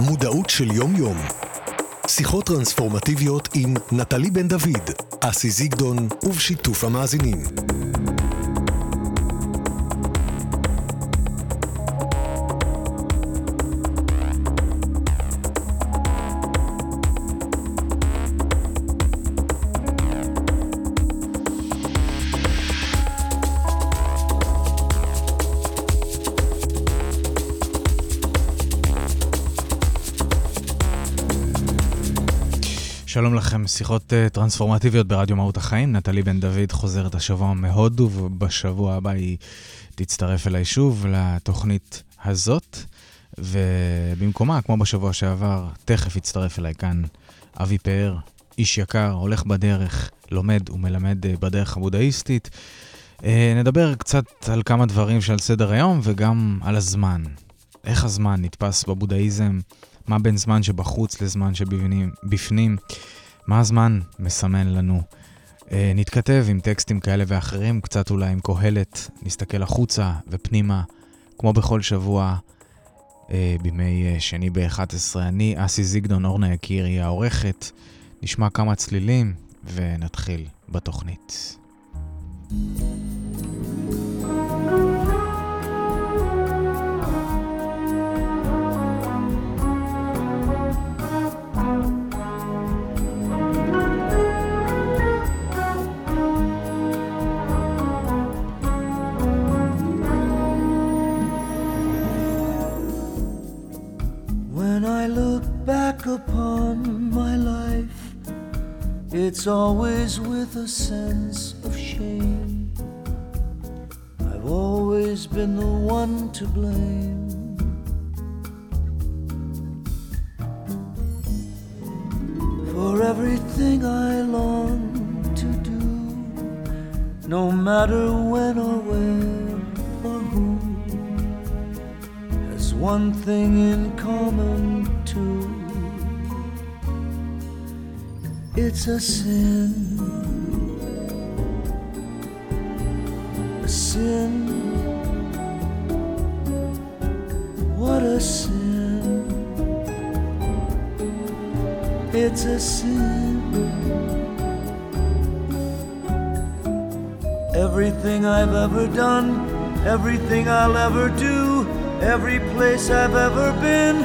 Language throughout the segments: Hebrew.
מודעות של יום-יום. שיחות טרנספורמטיביות עם נטלי בן דוד, אסי זיגדון ובשיתוף המאזינים. שיחות uh, טרנספורמטיביות ברדיו מהות החיים. נטלי בן דוד חוזרת השבוע מהודו, ובשבוע הבא היא תצטרף אליי שוב לתוכנית הזאת. ובמקומה, כמו בשבוע שעבר, תכף יצטרף אליי כאן אבי פאר, איש יקר, הולך בדרך, לומד ומלמד uh, בדרך הבודהיסטית. Uh, נדבר קצת על כמה דברים שעל סדר היום וגם על הזמן. איך הזמן נתפס בבודהיזם, מה בין זמן שבחוץ לזמן שבפנים, מה הזמן מסמן לנו. אה, נתכתב עם טקסטים כאלה ואחרים, קצת אולי עם קהלת, נסתכל החוצה ופנימה, כמו בכל שבוע, אה, בימי אה, שני ב-11. אני, אסי זיגדון, אורנה יקירי, העורכת. נשמע כמה צלילים ונתחיל בתוכנית. thank you upon my life, it's always with a sense of shame. I've always been the one to blame. For everything I long to do, no matter when or where or who, has one thing in common it's a sin. A sin. What a sin. It's a sin. Everything I've ever done, everything I'll ever do, every place I've ever been,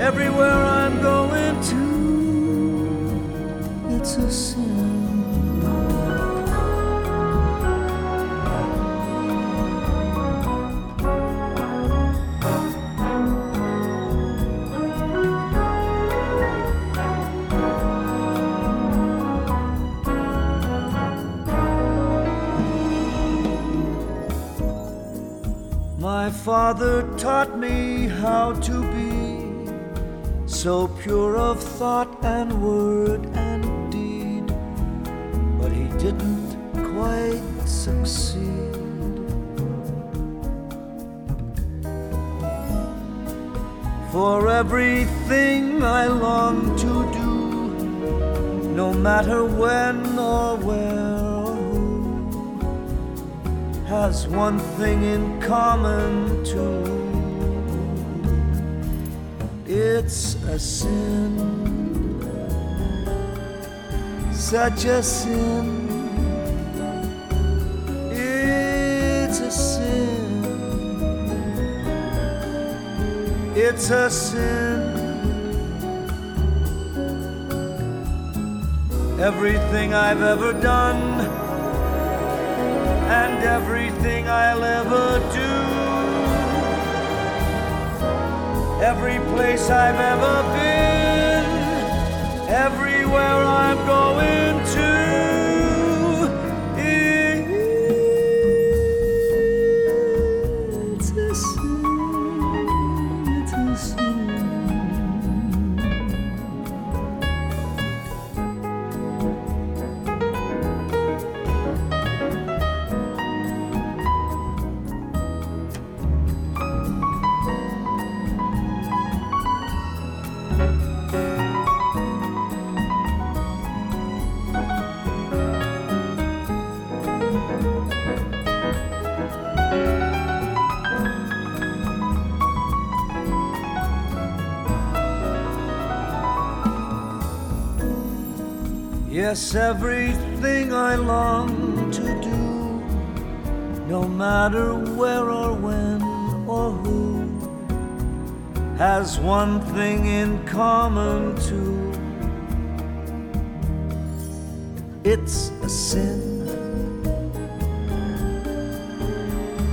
everywhere I'm going to My father taught me how to be so pure of thought and word everything I long to do, no matter when or where or who, has one thing in common too. It's a sin, such a sin it's a sin. Everything I've ever done and everything I'll ever do, every place I've ever been, everywhere I'm going to. Yes, everything I long to do, no matter where or when or who, has one thing in common too. It's a sin.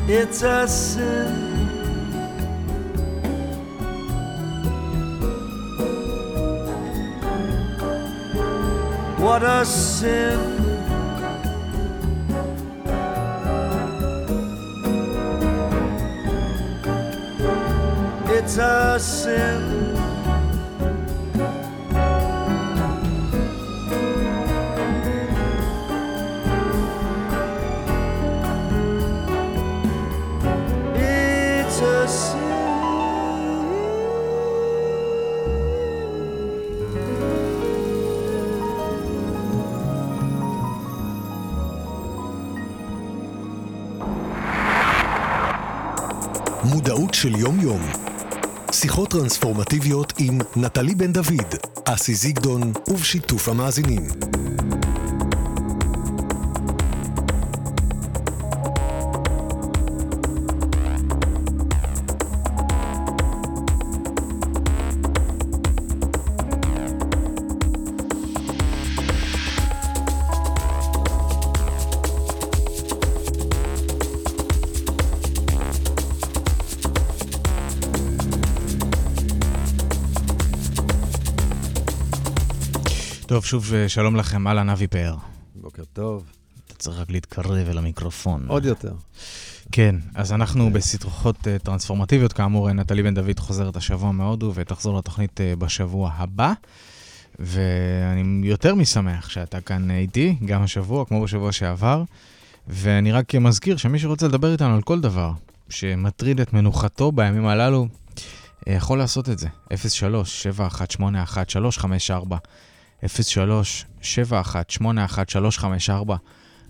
It's a sin. What a sin. It's a sin. של יום-יום. שיחות טרנספורמטיביות עם נטלי בן דוד, אסי זיגדון ובשיתוף המאזינים. שוב אה, שלום לכם, אהלן אבי פאר. בוקר טוב. אתה צריך רק להתקרב אל המיקרופון. עוד יותר. כן, אז אנחנו בסדרות אה, טרנספורמטיביות, כאמור, אה, נטלי בן דוד חוזרת השבוע מהודו ותחזור לתוכנית בשבוע הבא. ואני יותר משמח שאתה כאן איתי, גם השבוע, כמו בשבוע שעבר. ואני רק מזכיר שמי שרוצה לדבר איתנו על כל דבר שמטריד את מנוחתו בימים הללו, יכול לעשות את זה. 03-7181354 03-7181354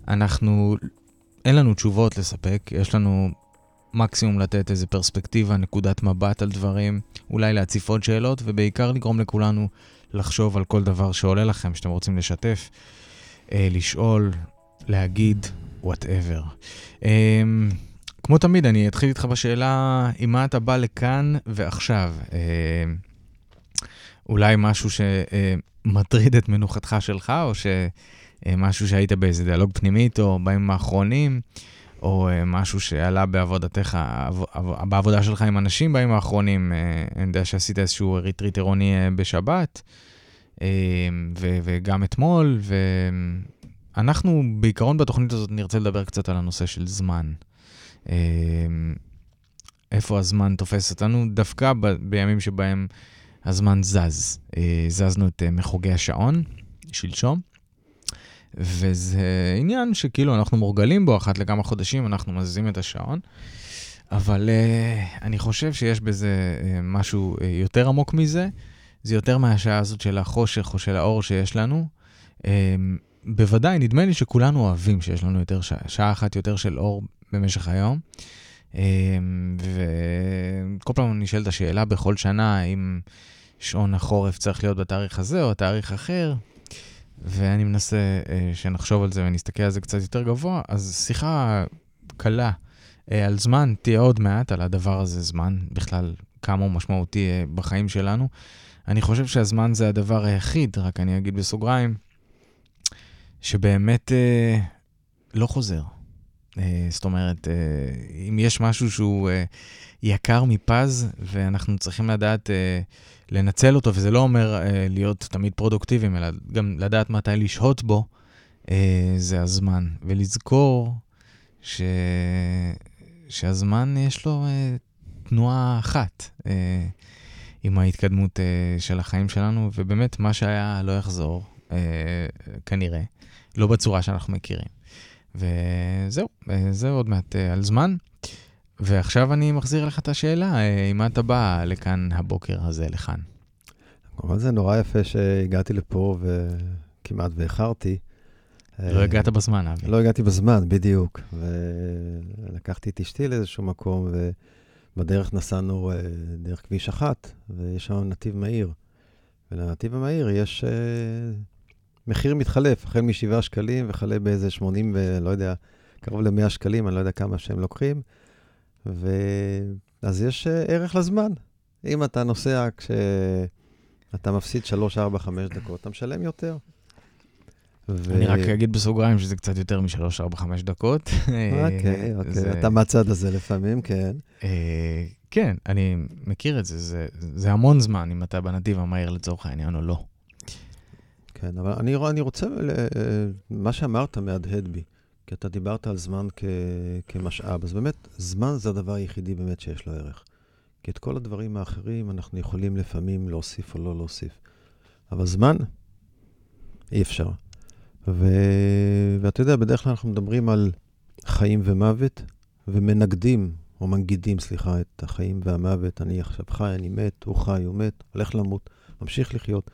אנחנו, אין לנו תשובות לספק, יש לנו מקסימום לתת איזה פרספקטיבה, נקודת מבט על דברים, אולי להציף עוד שאלות, ובעיקר לגרום לכולנו לחשוב על כל דבר שעולה לכם, שאתם רוצים לשתף, אה, לשאול, להגיד, וואטאבר. אה, כמו תמיד, אני אתחיל איתך בשאלה, עם מה אתה בא לכאן ועכשיו? אה, אולי משהו שמטריד את מנוחתך שלך, או שמשהו שהיית באיזה דיאלוג פנימי איתו בימים האחרונים, או אה, משהו שעלה בעבודתך, עב- בעבודה שלך עם אנשים בימים האחרונים. אה, אני יודע שעשית איזשהו ריטריט עירוני אה, בשבת, אה, ו- וגם אתמול, ואנחנו בעיקרון בתוכנית הזאת נרצה לדבר קצת על הנושא של זמן. אה, איפה הזמן תופס אותנו, דווקא בימים שבהם הזמן זז. אה, זזנו את אה, מחוגי השעון, שלשום, וזה עניין שכאילו אנחנו מורגלים בו, אחת לכמה חודשים אנחנו מזיזים את השעון, אבל uh, אני חושב שיש בזה משהו יותר עמוק מזה, זה יותר מהשעה הזאת של החושך או של האור שיש לנו. בוודאי, נדמה לי שכולנו אוהבים שיש לנו יותר שעה, שעה אחת יותר של אור במשך היום. Uh, וכל פעם נשאלת השאלה בכל שנה, האם שעון החורף צריך להיות בתאריך הזה או תאריך אחר, ואני מנסה אה, שנחשוב על זה ונסתכל על זה קצת יותר גבוה, אז שיחה קלה אה, על זמן תהיה עוד מעט, על הדבר הזה, זמן, בכלל כמה הוא משמעותי אה, בחיים שלנו. אני חושב שהזמן זה הדבר היחיד, רק אני אגיד בסוגריים, שבאמת אה, לא חוזר. אה, זאת אומרת, אה, אם יש משהו שהוא אה, יקר מפז, ואנחנו צריכים לדעת לנצל אותו, וזה לא אומר להיות תמיד פרודוקטיביים, אלא גם לדעת מתי לשהות בו, זה הזמן. ולזכור ש... שהזמן יש לו תנועה אחת עם ההתקדמות של החיים שלנו, ובאמת מה שהיה לא יחזור, אה, כנראה, לא בצורה שאנחנו מכירים. וזהו, אה, זה עוד מעט אה, על זמן. ועכשיו אני מחזיר לך את השאלה, אה, עם מה אתה בא לכאן הבוקר הזה, לכאן? כמובן זה נורא יפה שהגעתי לפה וכמעט ואיחרתי. לא הגעת בזמן, אבי. לא הגעתי בזמן, בדיוק. ולקחתי את אשתי לאיזשהו מקום, ובדרך נסענו דרך כביש אחת, ויש שם נתיב מהיר. ולנתיב המהיר יש מחיר מתחלף, החל משבעה שקלים וכלה באיזה 80 ולא יודע, קרוב ל-100 שקלים, אני לא יודע כמה שהם לוקחים. ו... אז יש אה, ערך לזמן. אם אתה נוסע כשאתה מפסיד 3, 4, 5 דקות, אתה משלם יותר. ו... אני רק אגיד בסוגריים שזה קצת יותר מ-3, 4, 5 דקות. אוקיי, אוקיי, זה... אתה מהצד הזה לפעמים, כן. אה, כן, אני מכיר את זה, זה, זה המון זמן, אם אתה בנתיב המהיר לצורך העניין או לא. כן, אבל אני, אני רוצה, מה שאמרת מהדהד בי, כי אתה דיברת על זמן כ, כמשאב, אז באמת, זמן זה הדבר היחידי באמת שיש לו ערך. כי את כל הדברים האחרים אנחנו יכולים לפעמים להוסיף או לא להוסיף. אבל זמן, אי אפשר. ו... ואתה יודע, בדרך כלל אנחנו מדברים על חיים ומוות, ומנגדים, או מנגידים, סליחה, את החיים והמוות. אני עכשיו חי, אני מת, הוא חי, הוא מת, הולך למות, ממשיך לחיות.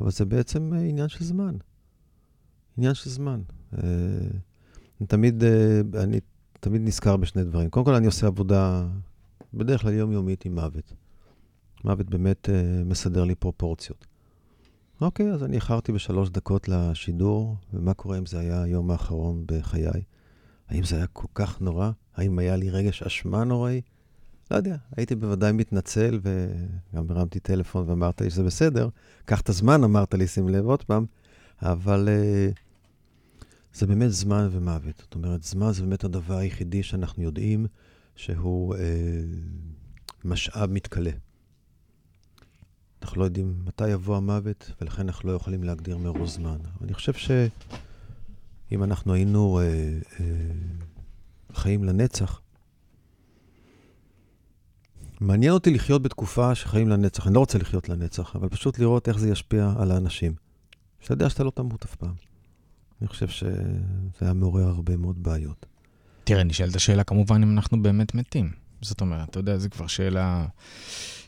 אבל זה בעצם עניין של זמן. עניין של זמן. אה, אני תמיד, אה, אני תמיד נזכר בשני דברים. קודם כל, אני עושה עבודה, בדרך כלל יומיומית עם מוות. מוות באמת אה, מסדר לי פרופורציות. אוקיי, אז אני איחרתי בשלוש דקות לשידור, ומה קורה אם זה היה היום האחרון בחיי? האם זה היה כל כך נורא? האם היה לי רגש אשמה נוראי? לא יודע, הייתי בוודאי מתנצל, וגם הרמתי טלפון ואמרת לי שזה בסדר. קח את הזמן, אמרת לי, שים לב עוד פעם, אבל uh, זה באמת זמן ומוות. זאת אומרת, זמן זה באמת הדבר היחידי שאנחנו יודעים שהוא uh, משאב מתכלה. אנחנו לא יודעים מתי יבוא המוות, ולכן אנחנו לא יכולים להגדיר מראש זמן. אני חושב שאם אנחנו היינו uh, uh, חיים לנצח, מעניין אותי לחיות בתקופה שחיים לנצח. אני לא רוצה לחיות לנצח, אבל פשוט לראות איך זה ישפיע על האנשים. שאתה יודע שאתה לא תמות אף פעם. אני חושב שזה היה מעורר הרבה מאוד בעיות. תראה, נשאלת השאלה כמובן אם אנחנו באמת מתים. זאת אומרת, אתה יודע, זו כבר שאלה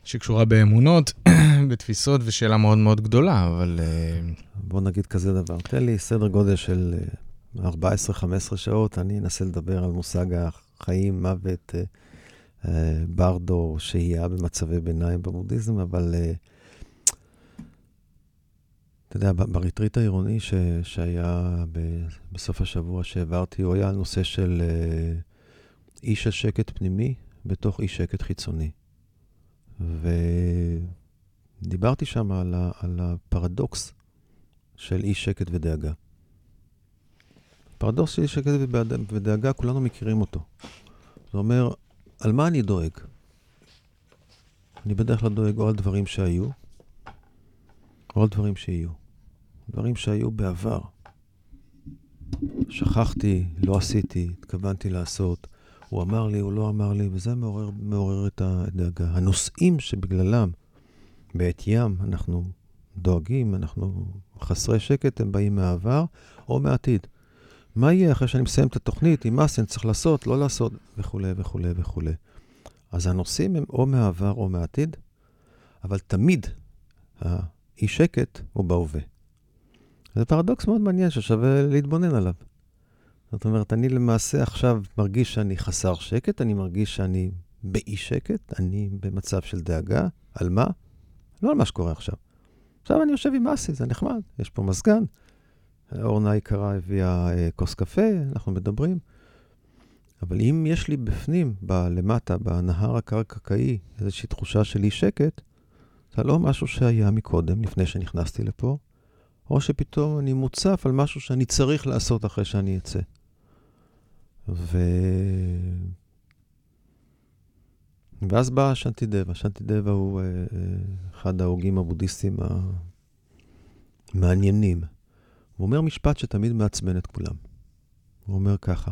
שקשורה באמונות, בתפיסות, ושאלה מאוד מאוד גדולה, אבל... אה, בוא נגיד כזה דבר. תן לי סדר גודל של 14-15 אה, שעות, אני אנסה לדבר על מושג החיים, מוות, אה, ברדו, שהייה במצבי ביניים בבודהיזם, אבל uh, אתה יודע, בריטריט העירוני ש, שהיה ב, בסוף השבוע שעבר, הוא היה על נושא של אה, אי של שקט פנימי בתוך אי שקט חיצוני. ודיברתי שם על, ה, על הפרדוקס של אי שקט ודאגה. פרדוקס של אי שקט ודאגה, כולנו מכירים אותו. זה אומר, על מה אני דואג? אני בדרך כלל דואג או על דברים שהיו, או על דברים שיהיו. דברים שהיו בעבר. שכחתי, לא עשיתי, התכוונתי לעשות. הוא אמר לי, הוא לא אמר לי, וזה מעורר, מעורר את הדאגה. הנושאים שבגללם בעת ים אנחנו דואגים, אנחנו חסרי שקט, הם באים מהעבר או מהעתיד. מה יהיה אחרי שאני מסיים את התוכנית, עם מה שאני צריך לעשות, לא לעשות, וכולי וכולי וכולי. אז הנושאים הם או מהעבר או מהעתיד, אבל תמיד האי שקט הוא בהווה. זה פרדוקס מאוד מעניין ששווה להתבונן עליו. זאת אומרת, אני למעשה עכשיו מרגיש שאני חסר שקט, אני מרגיש שאני באי שקט, אני במצב של דאגה. על מה? לא על מה שקורה עכשיו. עכשיו אני יושב עם אסי, זה נחמד, יש פה מזגן, אורנה היקרה הביאה אה, כוס קפה, אנחנו מדברים. אבל אם יש לי בפנים, ב- למטה, בנהר הקרקעי, איזושהי תחושה של אי שקט, זה לא משהו שהיה מקודם, לפני שנכנסתי לפה, או שפתאום אני מוצף על משהו שאני צריך לעשות אחרי שאני אצא. ו... ואז בא שנטידבה. שנטידבה הוא אה, אה, אחד ההוגים הבודהיסטים המעניינים. הוא אומר משפט שתמיד מעצבן את כולם. הוא אומר ככה,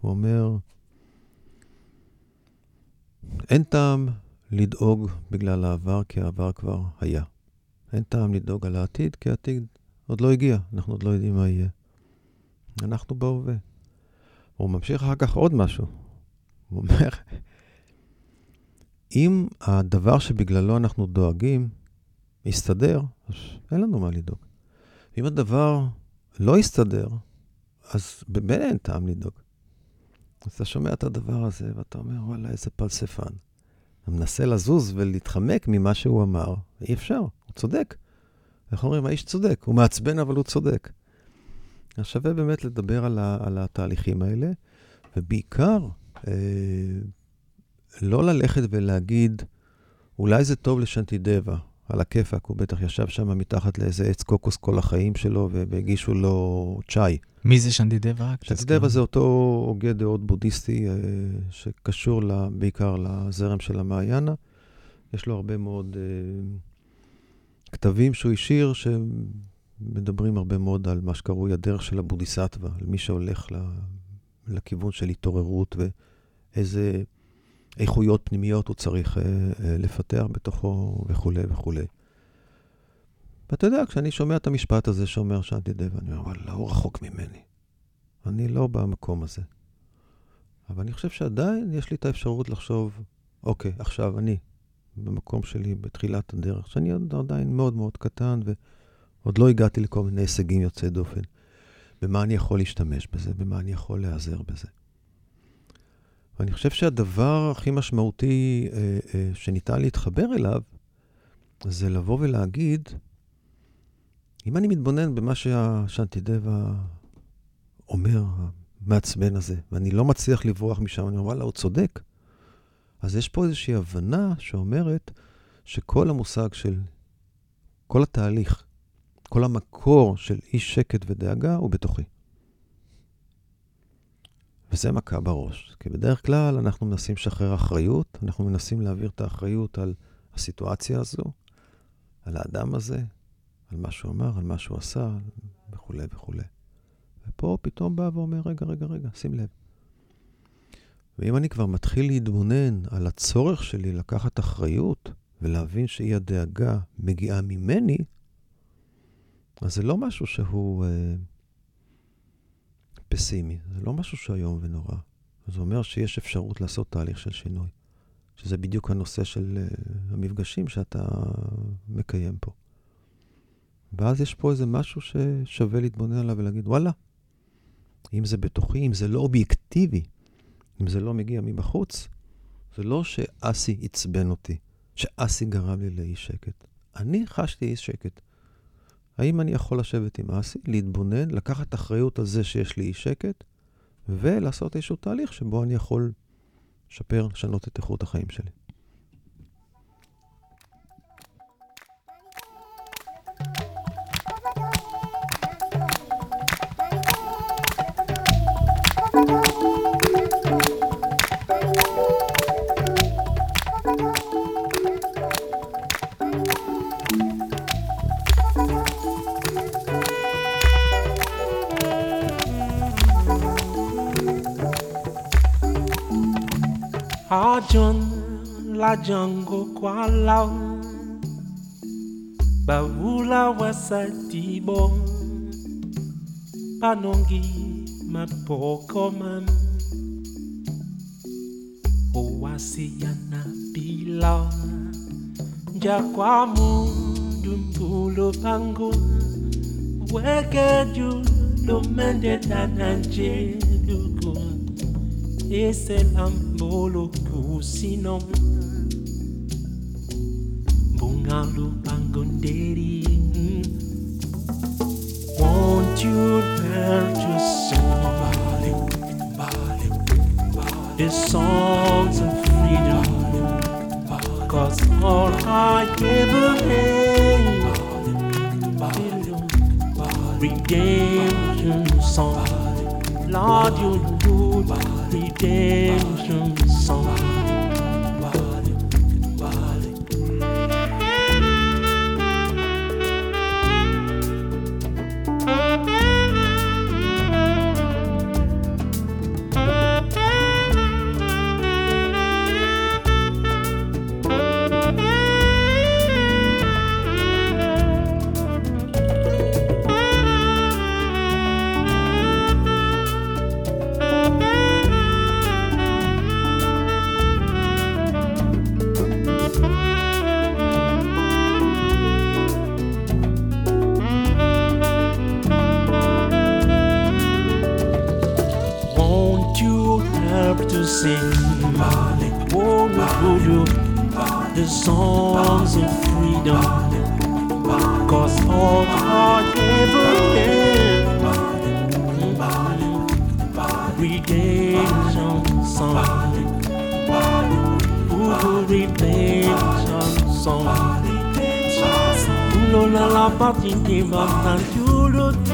הוא אומר, אין טעם לדאוג בגלל העבר, כי העבר כבר היה. אין טעם לדאוג על העתיד, כי העתיד עוד לא הגיע, אנחנו עוד לא יודעים מה יהיה. אנחנו בהווה. הוא ממשיך אחר כך עוד משהו. הוא אומר, אם הדבר שבגללו אנחנו דואגים יסתדר, אז אין לנו מה לדאוג. אם הדבר לא יסתדר, אז באמת אין טעם לדאוג. אז אתה שומע את הדבר הזה, ואתה אומר, וואלה, איזה פלספן. אתה מנסה לזוז ולהתחמק ממה שהוא אמר, אי אפשר, הוא צודק. איך אומרים? האיש צודק, הוא מעצבן אבל הוא צודק. אז שווה באמת לדבר על, ה, על התהליכים האלה, ובעיקר, אה, לא ללכת ולהגיד, אולי זה טוב לשנטידבה, על הכיפאק, הוא בטח ישב שם מתחת לאיזה עץ קוקוס כל החיים שלו, והגישו לו צ'אי. מי זה שנטידבה? שנטידבה זה אותו הוגה דעות בודהיסטי אה, שקשור לה, בעיקר לזרם של המעיינה. יש לו הרבה מאוד אה, כתבים שהוא השאיר, שמדברים הרבה מאוד על מה שקרוי הדרך של הבודיסטווה, על מי שהולך לכיוון של התעוררות ואיזה איכויות פנימיות הוא צריך אה, אה, לפתח בתוכו וכולי וכולי. ואתה יודע, כשאני שומע את המשפט הזה שאומר שאנטי דב, אני אומר, וואלה, הוא רחוק ממני. אני לא במקום הזה. אבל אני חושב שעדיין יש לי את האפשרות לחשוב, אוקיי, עכשיו אני במקום שלי בתחילת הדרך, שאני עדיין מאוד מאוד קטן ועוד לא הגעתי לכל מיני הישגים יוצאי דופן. במה אני יכול להשתמש בזה, במה אני יכול להיעזר בזה. ואני חושב שהדבר הכי משמעותי אה, אה, שניתן להתחבר אליו, זה לבוא ולהגיד, אם אני מתבונן במה שהשנטידבה אומר, המעצבן הזה, ואני לא מצליח לברוח משם, אני אומר, וואלה, הוא צודק. אז יש פה איזושהי הבנה שאומרת שכל המושג של, כל התהליך, כל המקור של אי שקט ודאגה הוא בתוכי. וזה מכה בראש. כי בדרך כלל אנחנו מנסים לשחרר אחריות, אנחנו מנסים להעביר את האחריות על הסיטואציה הזו, על האדם הזה, על מה שהוא אמר, על מה שהוא עשה, וכולי וכולי. ופה פתאום בא ואומר, רגע, רגע, רגע, שים לב. ואם אני כבר מתחיל להתבונן על הצורך שלי לקחת אחריות ולהבין שאי הדאגה מגיעה ממני, אז זה לא משהו שהוא... אה, פסימי, זה לא משהו שאיום ונורא. זה אומר שיש אפשרות לעשות תהליך של שינוי, שזה בדיוק הנושא של uh, המפגשים שאתה מקיים פה. ואז יש פה איזה משהו ששווה להתבונן עליו ולהגיד, וואלה, אם זה בתוכי, אם זה לא אובייקטיבי, אם זה לא מגיע מבחוץ, זה לא שאסי עצבן אותי, שאסי גרם לי לאי שקט. אני חשתי אי שקט. האם אני יכול לשבת עם אסי, להתבונן, לקחת אחריות על זה שיש לי אי שקט, ולעשות איזשהו תהליך שבו אני יכול לשפר, לשנות את איכות החיים שלי. Ajon jango kwa lao Baula wasati bom Panongi mapoko mam Owasi yana bila Njakwa mundu mpulo pangu Weke ju lomende tananje dugu Ese lambolo kusinom kusino Bungalu pangonderi Won't you dare to sing The songs of freedom Cause all I ever had Redemption song Lord, you do redemption song. Martin Timon and Julut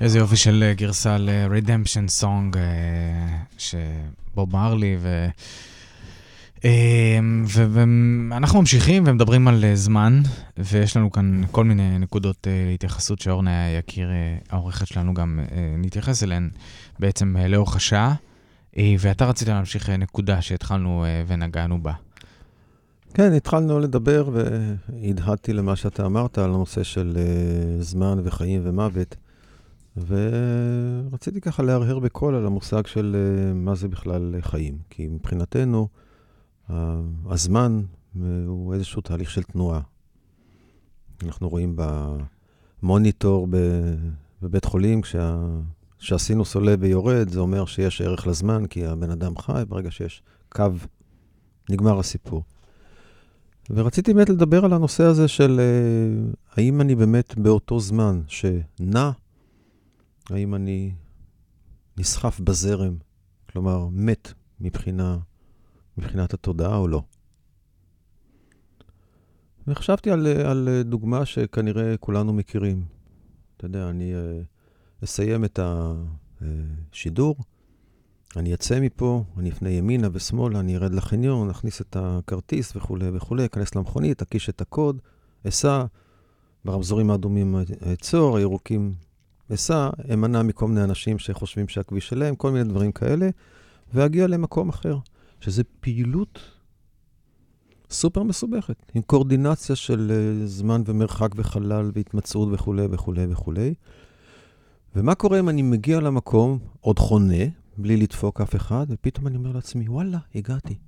איזה יופי של אה, גרסה ל-Redemption Song אה, שבוב מרלי ו... אה, ואנחנו ממשיכים ומדברים על זמן, ויש לנו כאן כל מיני נקודות להתייחסות שאורנה יקיר, העורכת שלנו, גם נתייחס אליהן בעצם לאורך השעה. אה, ואתה רצית להמשיך אה, נקודה שהתחלנו אה, ונגענו בה. כן, התחלנו לדבר והדהדתי למה שאתה אמרת על הנושא של זמן וחיים ומוות. ורציתי ככה להרהר בקול על המושג של מה זה בכלל חיים. כי מבחינתנו, הזמן הוא איזשהו תהליך של תנועה. אנחנו רואים במוניטור בבית חולים, כשה... כשהסינוס עולה ויורד, זה אומר שיש ערך לזמן, כי הבן אדם חי, ברגע שיש קו, נגמר הסיפור. ורציתי באמת לדבר על הנושא הזה של uh, האם אני באמת באותו זמן שנע, האם אני נסחף בזרם, כלומר מת מבחינה, מבחינת התודעה או לא. וחשבתי על, אה, על אה, דוגמה שכנראה כולנו מכירים. אתה יודע, אני uh, אסיים את השידור, אני אצא מפה, אני אפנה ימינה ושמאלה, אני ארד לחניון, אכניס את הכרטיס וכולי וכולי, אכנס למכונית, אקיש את הקוד, אסע, ברמזורים האדומים אעצור, הירוקים אסע, אמנע מכל מיני אנשים שחושבים שהכביש שלהם, כל מיני דברים כאלה, ואגיע למקום אחר, שזה פעילות סופר מסובכת, עם קואורדינציה של uh, זמן ומרחק וחלל והתמצאות וכולי וכולי וכולי. ומה קורה אם אני מגיע למקום, עוד חונה, בלי לדפוק אף אחד, ופתאום אני אומר לעצמי, וואלה, הגעתי.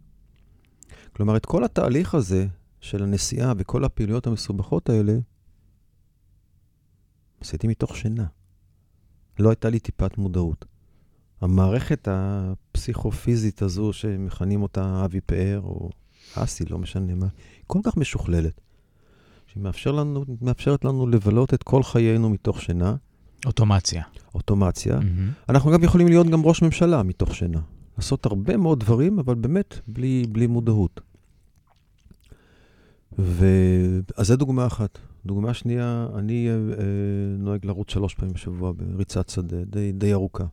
כלומר, את כל התהליך הזה של הנסיעה וכל הפעילויות המסובכות האלה, עשיתי מתוך שינה. לא הייתה לי טיפת מודעות. המערכת הפסיכופיזית הזו, שמכנים אותה אבי פאר, או אסי, לא משנה מה, היא כל כך משוכללת, שהיא מאפשר לנו, מאפשרת לנו לבלות את כל חיינו מתוך שינה. אוטומציה. אוטומציה. Mm-hmm. אנחנו גם יכולים להיות גם ראש ממשלה מתוך שינה. לעשות הרבה מאוד דברים, אבל באמת בלי, בלי מודעות. ו... אז זו דוגמה אחת. דוגמה שנייה, אני אה, נוהג לרוץ שלוש פעמים בשבוע בריצת שדה, די, די ארוכה.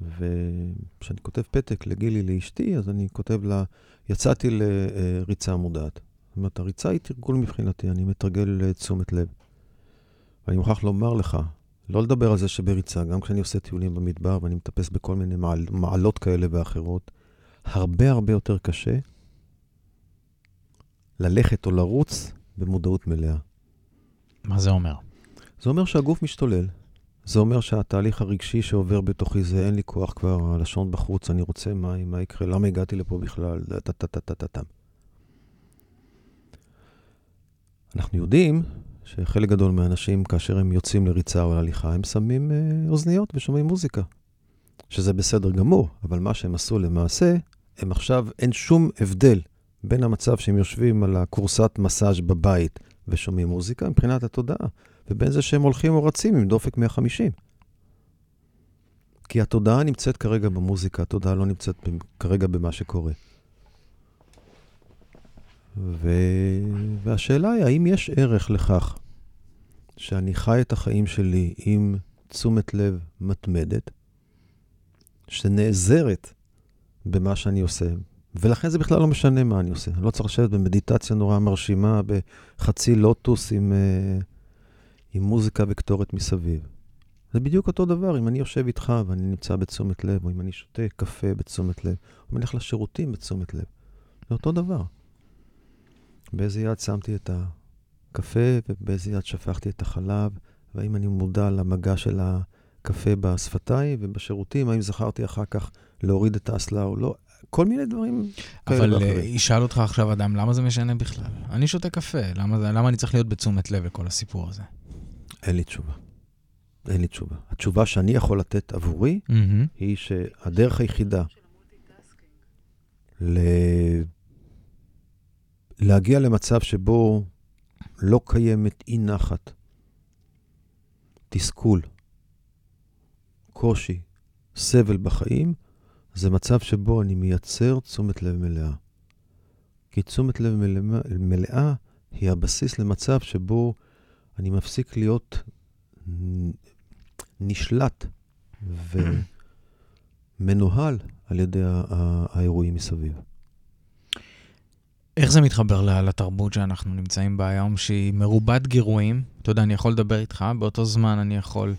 וכשאני כותב פתק לגילי, לאשתי, אז אני כותב לה, יצאתי לריצה מודעת. זאת אומרת, הריצה היא תרגול מבחינתי, אני מתרגל אה, תשומת לב. ואני מוכרח לומר לך, לא לדבר על זה שבריצה, גם כשאני עושה טיולים במדבר ואני מטפס בכל מיני מעל, מעלות כאלה ואחרות, הרבה הרבה יותר קשה ללכת או לרוץ במודעות מלאה. מה זה אומר? זה אומר שהגוף משתולל. זה אומר שהתהליך הרגשי שעובר בתוכי זה אין לי כוח כבר, הלשון בחוץ, אני רוצה מים, מה יקרה, למה הגעתי לפה בכלל, טה-טה-טה-טה-טה. אנחנו יודעים שחלק גדול מהאנשים, כאשר הם יוצאים לריצה או להליכה, הם שמים אה, אוזניות ושומעים מוזיקה. שזה בסדר גמור, אבל מה שהם עשו למעשה, הם עכשיו, אין שום הבדל בין המצב שהם יושבים על הכורסת מסאז' בבית ושומעים מוזיקה מבחינת התודעה, ובין זה שהם הולכים או רצים עם דופק 150. כי התודעה נמצאת כרגע במוזיקה, התודעה לא נמצאת כרגע במה שקורה. ו... והשאלה היא, האם יש ערך לכך שאני חי את החיים שלי עם תשומת לב מתמדת, שנעזרת במה שאני עושה, ולכן זה בכלל לא משנה מה אני עושה. אני לא צריך לשבת במדיטציה נורא מרשימה, בחצי לוטוס עם, אה, עם מוזיקה וקטורת מסביב. זה בדיוק אותו דבר, אם אני יושב איתך ואני נמצא בתשומת לב, או אם אני שותה קפה בתשומת לב, או אם אני הולך לשירותים בתשומת לב. זה אותו דבר. באיזה יד שמתי את הקפה ובאיזה יד שפכתי את החלב, והאם אני מודע למגע של הקפה בשפתיים ובשירותים, האם זכרתי אחר כך להוריד את האסלה או לא. כל מיני דברים כאלה ואחרים. אבל ישאל אותך עכשיו אדם, למה זה משנה בכלל? אני שותה קפה, למה, למה אני צריך להיות בתשומת לב לכל הסיפור הזה? אין לי תשובה. אין לי תשובה. התשובה שאני יכול לתת עבורי, mm-hmm. היא שהדרך היחידה ל... להגיע למצב שבו לא קיימת אי נחת, תסכול, קושי, סבל בחיים, זה מצב שבו אני מייצר תשומת לב מלאה. כי תשומת לב מלאה, מלאה היא הבסיס למצב שבו אני מפסיק להיות נשלט ומנוהל על ידי האירועים מסביב. איך זה מתחבר לתרבות שאנחנו נמצאים בה היום, שהיא מרובת גירויים? אתה יודע, אני יכול לדבר איתך, באותו זמן אני יכול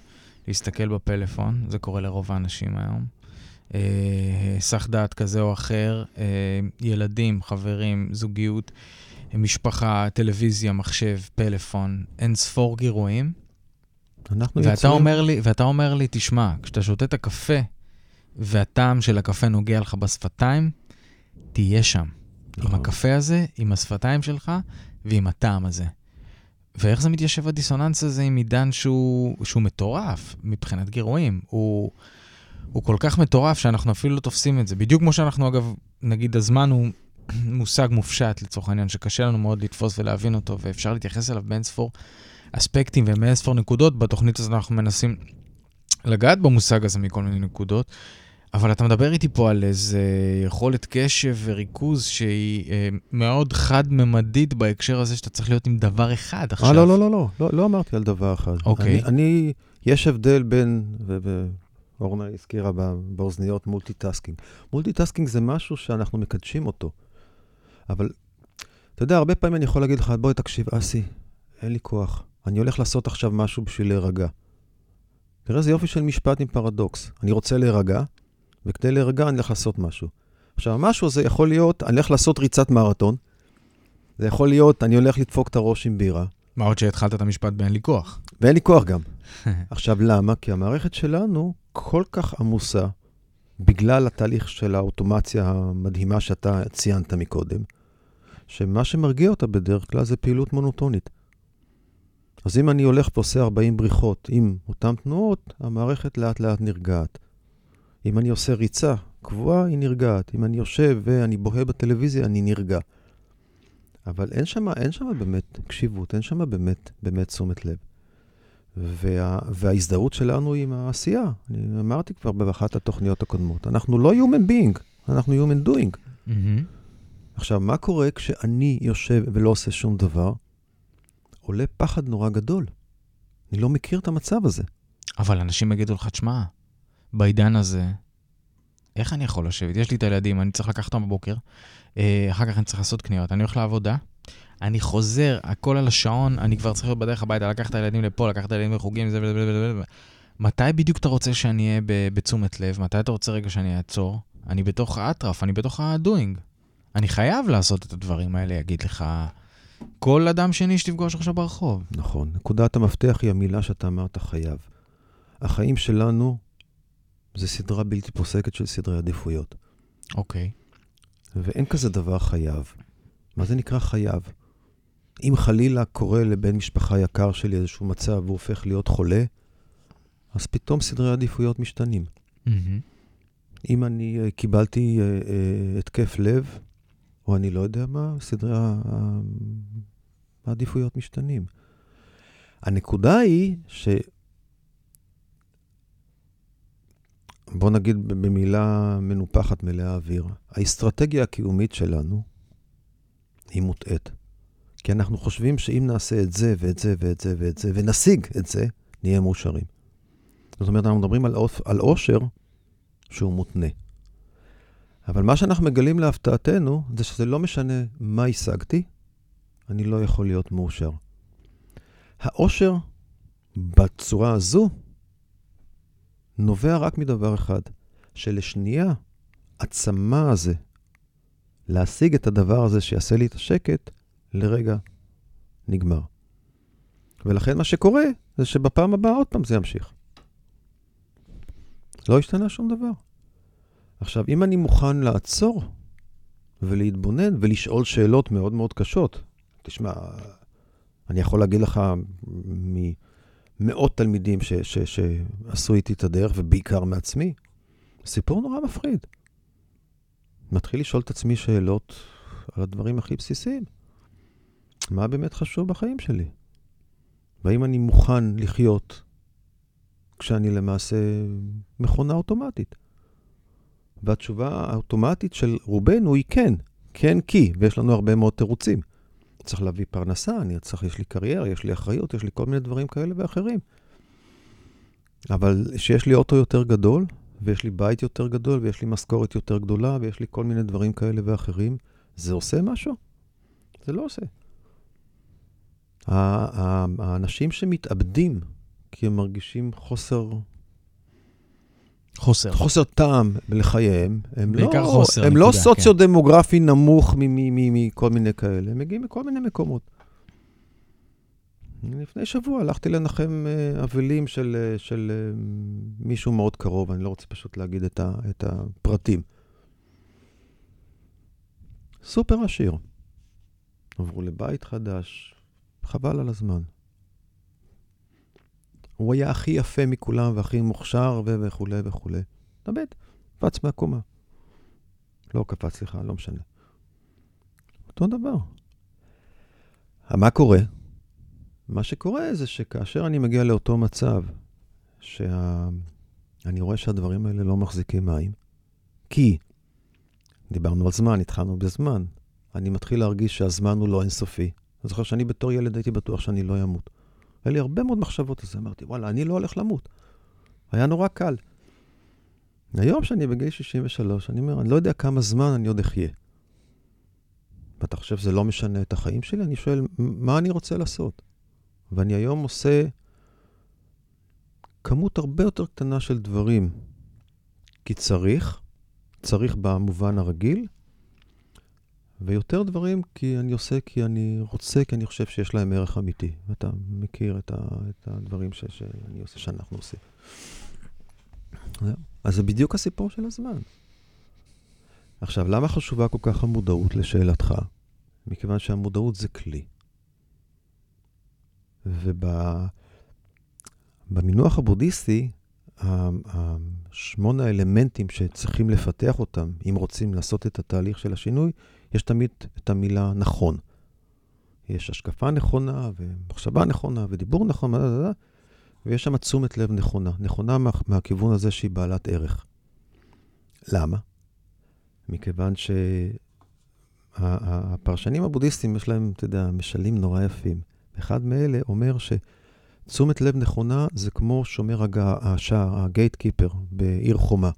להסתכל בפלאפון, זה קורה לרוב האנשים היום. אה, דעת כזה או אחר, אה, ילדים, חברים, זוגיות, משפחה, טלוויזיה, מחשב, פלאפון, אין ספור גירויים. אנחנו ואתה יוצרים... אומר לי, ואתה אומר לי, תשמע, כשאתה שותה את הקפה והטעם של הקפה נוגע לך בשפתיים, תהיה שם. עם הקפה הזה, עם השפתיים שלך ועם הטעם הזה. ואיך זה מתיישב הדיסוננס הזה עם עידן שהוא, שהוא מטורף מבחינת גירויים? הוא, הוא כל כך מטורף שאנחנו אפילו לא תופסים את זה. בדיוק כמו שאנחנו, אגב, נגיד, הזמן הוא מושג מופשט לצורך העניין, שקשה לנו מאוד לתפוס ולהבין אותו, ואפשר להתייחס אליו באין ספור אספקטים ומאין ספור נקודות. בתוכנית הזאת אנחנו מנסים לגעת במושג הזה מכל מיני נקודות. אבל אתה מדבר איתי פה על איזה יכולת קשב וריכוז שהיא אה, מאוד חד-ממדית בהקשר הזה שאתה צריך להיות עם דבר אחד עכשיו. אה, לא, לא, לא, לא, לא, לא אמרתי על דבר אחד. אוקיי. אני, אני, יש הבדל בין, ואורנה הזכירה באוזניות multitasking. Multitasking זה משהו שאנחנו מקדשים אותו, אבל אתה יודע, הרבה פעמים אני יכול להגיד לך, בואי תקשיב, אסי, אין לי כוח. אני הולך לעשות עכשיו משהו בשביל להירגע. תראה איזה יופי של משפט עם פרדוקס. אני רוצה להירגע, וכדי להירגע אני הולך לעשות משהו. עכשיו, המשהו הזה יכול להיות, אני הולך לעשות ריצת מרתון, זה יכול להיות, אני הולך לדפוק את הראש עם בירה. מה עוד שהתחלת את המשפט ב"אין לי כוח"? ואין לי כוח גם. עכשיו, למה? כי המערכת שלנו כל כך עמוסה, בגלל התהליך של האוטומציה המדהימה שאתה ציינת מקודם, שמה שמרגיע אותה בדרך כלל זה פעילות מונוטונית. אז אם אני הולך ועושה 40 בריחות עם אותן תנועות, המערכת לאט לאט נרגעת. אם אני עושה ריצה קבועה, היא נרגעת. אם אני יושב ואני בוהה בטלוויזיה, אני נרגע. אבל אין שם, אין שם באמת קשיבות, אין שם באמת, באמת תשומת לב. וה, וההזדהות שלנו עם העשייה, אני אמרתי כבר באחת התוכניות הקודמות, אנחנו לא human being, אנחנו human doing. Mm-hmm. עכשיו, מה קורה כשאני יושב ולא עושה שום דבר? עולה פחד נורא גדול. אני לא מכיר את המצב הזה. אבל אנשים יגידו לך, תשמע, בעידן הזה, איך אני יכול לשבת? יש לי את הילדים, אני צריך לקחת אותם בבוקר, אה, אחר כך אני צריך לעשות קניות, אני הולך לעבודה, אני חוזר, הכל על השעון, אני כבר צריך להיות בדרך הביתה, לקחת את הילדים לפה, לקחת את הילדים לחוגים, זה וזה מתי בדיוק אתה רוצה שאני אהיה בתשומת לב? מתי אתה רוצה רגע שאני אעצור? אני בתוך האטרף, אני בתוך ה-doing. אני חייב לעשות את הדברים האלה, יגיד לך כל אדם שני שתפגוש עכשיו ברחוב. נכון. נקודת המפתח היא המילה שאתה אמרת חייב. החיים שלנו זה סדרה בלתי פוסקת של סדרי עדיפויות. אוקיי. ואין כזה דבר חייב. מה זה נקרא חייב? אם חלילה קורה לבן משפחה יקר שלי איזשהו מצב והוא הופך להיות חולה, אז פתאום סדרי העדיפויות משתנים. Mm-hmm. אם אני uh, קיבלתי uh, uh, התקף לב, או אני לא יודע מה, סדרי העדיפויות משתנים. הנקודה היא ש... בוא נגיד במילה מנופחת מלאה אוויר, האסטרטגיה הקיומית שלנו היא מוטעית. כי אנחנו חושבים שאם נעשה את זה ואת זה ואת זה ואת זה, ונשיג את זה, נהיה מאושרים. זאת אומרת, אנחנו מדברים על, על עושר שהוא מותנה. אבל מה שאנחנו מגלים להפתעתנו, זה שזה לא משנה מה השגתי, אני לא יכול להיות מאושר. העושר בצורה הזו נובע רק מדבר אחד, שלשנייה הצמא הזה להשיג את הדבר הזה שיעשה לי את השקט, לרגע נגמר. ולכן מה שקורה זה שבפעם הבאה עוד פעם זה ימשיך. לא השתנה שום דבר. עכשיו, אם אני מוכן לעצור ולהתבונן ולשאול שאלות מאוד מאוד קשות, תשמע, אני יכול להגיד לך ממאות תלמידים ש, ש, שעשו איתי את הדרך, ובעיקר מעצמי, סיפור נורא מפחיד. מתחיל לשאול את עצמי שאלות על הדברים הכי בסיסיים. מה באמת חשוב בחיים שלי? והאם אני מוכן לחיות כשאני למעשה מכונה אוטומטית? והתשובה האוטומטית של רובנו היא כן, כן כי, ויש לנו הרבה מאוד תירוצים. צריך להביא פרנסה, אני צריך, יש לי קריירה, יש לי אחריות, יש לי כל מיני דברים כאלה ואחרים. אבל שיש לי אוטו יותר גדול, ויש לי בית יותר גדול, ויש לי משכורת יותר גדולה, ויש לי כל מיני דברים כאלה ואחרים, זה עושה משהו? זה לא עושה. האנשים שמתאבדים כי הם מרגישים חוסר חוסר. חוסר טעם לחייהם. הם בעיקר לא, חוסר. הם לא סוציו-דמוגרפי כן. נמוך מכל מיני כאלה, הם מגיעים מכל מיני מקומות. לפני שבוע הלכתי לנחם אה, אבלים של, אה, של אה, מישהו מאוד קרוב, אני לא רוצה פשוט להגיד את, ה, את הפרטים. סופר עשיר. עברו לבית חדש, חבל על הזמן. הוא היה הכי יפה מכולם והכי מוכשר וכולי וכולי. התאבד, קפץ מהקומה. לא קפץ, סליחה, לא משנה. אותו דבר. מה קורה? מה שקורה זה שכאשר אני מגיע לאותו מצב, שאני רואה שהדברים האלה לא מחזיקים מים, כי דיברנו על זמן, התחלנו בזמן, אני מתחיל להרגיש שהזמן הוא לא אינסופי. אני זוכר שאני בתור ילד הייתי בטוח שאני לא אמות. היה לי הרבה מאוד מחשבות על זה, אמרתי, וואלה, אני לא הולך למות. היה נורא קל. היום שאני בגיל 63, אני אומר, אני לא יודע כמה זמן אני עוד אחיה. ואתה חושב שזה לא משנה את החיים שלי? אני שואל, מה אני רוצה לעשות? ואני היום עושה כמות הרבה יותר קטנה של דברים, כי צריך, צריך במובן הרגיל, ויותר דברים כי אני עושה כי אני רוצה, כי אני חושב שיש להם ערך אמיתי. ואתה מכיר את, ה, את הדברים ש, שאני עושה, שאנחנו עושים. אז זה בדיוק הסיפור של הזמן. עכשיו, למה חשובה כל כך המודעות לשאלתך? מכיוון שהמודעות זה כלי. ובמינוח הבודהיסטי, שמונה האלמנטים שצריכים לפתח אותם, אם רוצים לעשות את התהליך של השינוי, יש תמיד את המילה נכון. יש השקפה נכונה, ומחשבה נכונה, ודיבור נכון, ויש שם תשומת לב נכונה. נכונה מה, מהכיוון הזה שהיא בעלת ערך. למה? מכיוון שהפרשנים הבודהיסטים, יש להם, אתה יודע, משלים נורא יפים. אחד מאלה אומר שתשומת לב נכונה זה כמו שומר השער, הגייט קיפר, בעיר חומה.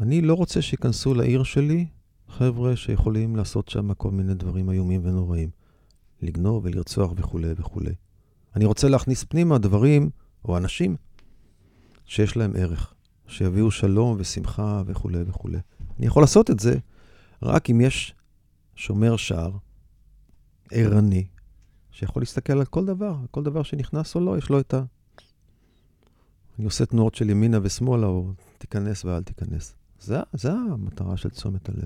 אני לא רוצה שייכנסו לעיר שלי חבר'ה שיכולים לעשות שם כל מיני דברים איומים ונוראים. לגנוב ולרצוח וכולי וכולי. אני רוצה להכניס פנימה דברים או אנשים שיש להם ערך, שיביאו שלום ושמחה וכולי וכולי. אני יכול לעשות את זה רק אם יש שומר שער, ערני, שיכול להסתכל על כל דבר, כל דבר שנכנס או לא, יש לו את ה... אני עושה תנועות של ימינה ושמאלה, או תיכנס ואל תיכנס. זה, זה המטרה של תשומת הלב.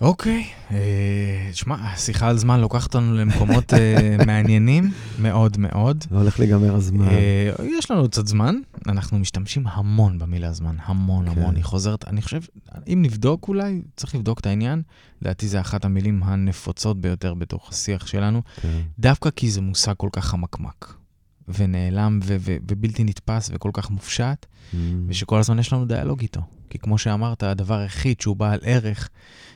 אוקיי, אה, שמע, השיחה על זמן לוקחת אותנו למקומות אה, מעניינים מאוד מאוד. לא הולך להיגמר הזמן. אה, יש לנו קצת זמן, אנחנו משתמשים המון במילה זמן, המון כן. המון, היא חוזרת, אני חושב, אם נבדוק אולי, צריך לבדוק את העניין, לדעתי זה אחת המילים הנפוצות ביותר בתוך השיח שלנו, כן. דווקא כי זה מושג כל כך חמקמק, ונעלם ו- ו- ובלתי נתפס וכל כך מופשט, Mm. ושכל הזמן יש לנו דיאלוג איתו. כי כמו שאמרת, הדבר היחיד שהוא בעל ערך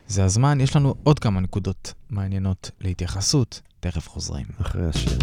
זה הזמן. יש לנו עוד כמה נקודות מעניינות להתייחסות, תכף חוזרים. אחרי השיר.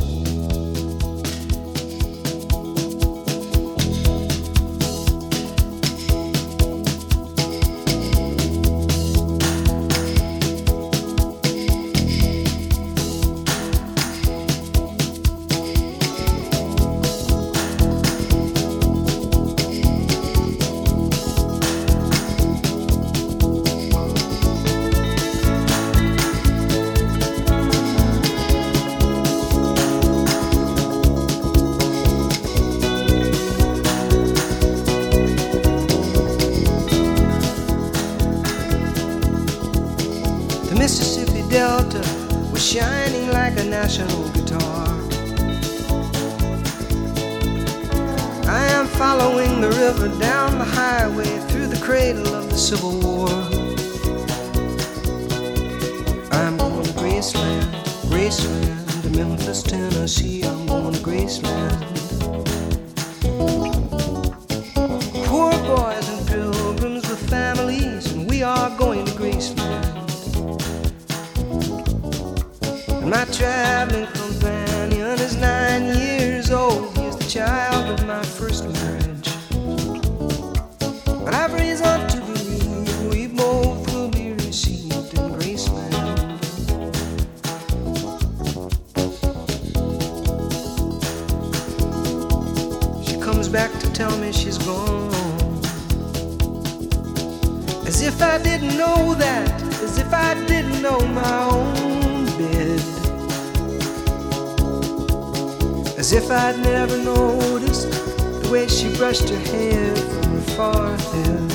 I'd never noticed the way she brushed her hair from her forehead.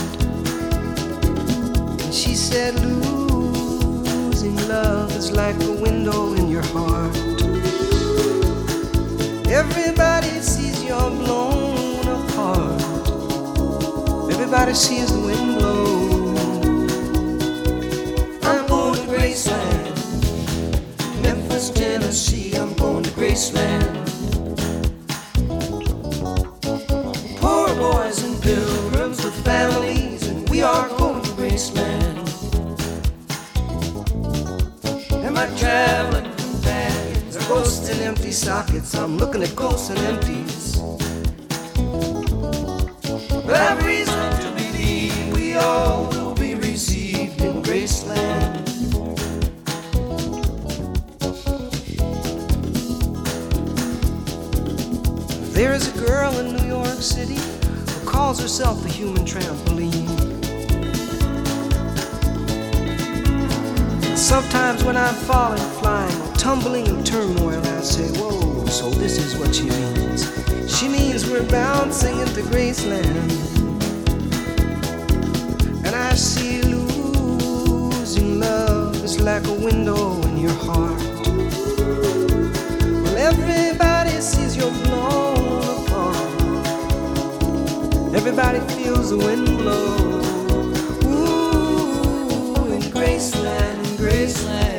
And she said, Losing love is like a window in your heart. Everybody sees you're blown apart. Everybody sees the wind blow. I'm going to Graceland, Memphis, Tennessee. I'm going to Graceland. Empty sockets. I'm looking at ghosts and empties. I've reason to believe we all will be received in Graceland. There is a girl in New York City who calls herself the human trampoline. Sometimes when I'm falling, flying, or tumbling this is what she means. She means we're bouncing into Graceland. And I see losing love is like a window in your heart. Well, everybody sees you're blown apart. Everybody feels the wind blow. Ooh, in Graceland, in Graceland.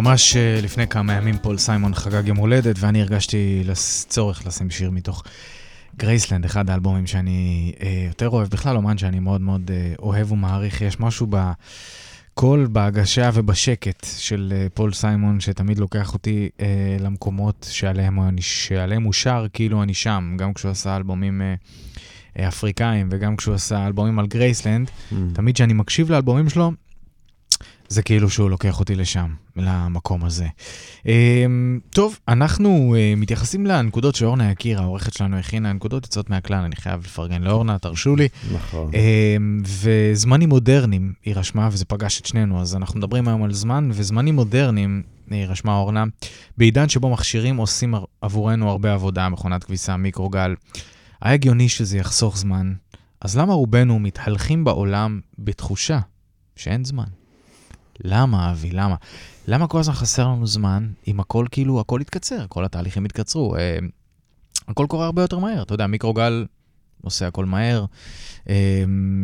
ממש אה, לפני כמה ימים פול סיימון חגג יום הולדת, ואני הרגשתי צורך לשים שיר מתוך גרייסלנד, אחד האלבומים שאני אה, יותר אוהב, בכלל אומן שאני מאוד מאוד אה, אוהב ומעריך. יש משהו בקול, בהגשה ובשקט של אה, פול סיימון, שתמיד לוקח אותי אה, למקומות שעליהם, שעליהם הוא שר, כאילו אני שם, גם כשהוא עשה אלבומים אה, אפריקאים וגם כשהוא עשה אלבומים על גרייסלנד. ממ. תמיד כשאני מקשיב לאלבומים שלו, זה כאילו שהוא לוקח אותי לשם, למקום הזה. אמ, טוב, אנחנו אה, מתייחסים לנקודות שאורנה יקיר, העורכת שלנו הכינה, נקודות יוצאות מהכלל, אני חייב לפרגן לאורנה, תרשו לי. נכון. אמ, וזמנים מודרניים, היא רשמה, וזה פגש את שנינו, אז אנחנו מדברים היום על זמן, וזמנים מודרניים, היא רשמה אורנה, בעידן שבו מכשירים עושים עבורנו הרבה עבודה, מכונת כביסה, מיקרוגל, היה הגיוני שזה יחסוך זמן, אז למה רובנו מתהלכים בעולם בתחושה שאין זמן? למה, אבי? למה? למה כל הזמן חסר לנו זמן אם הכל כאילו, הכל יתקצר, כל התהליכים יתקצרו? אה, הכל קורה הרבה יותר מהר. אתה יודע, מיקרוגל עושה הכל מהר, אה,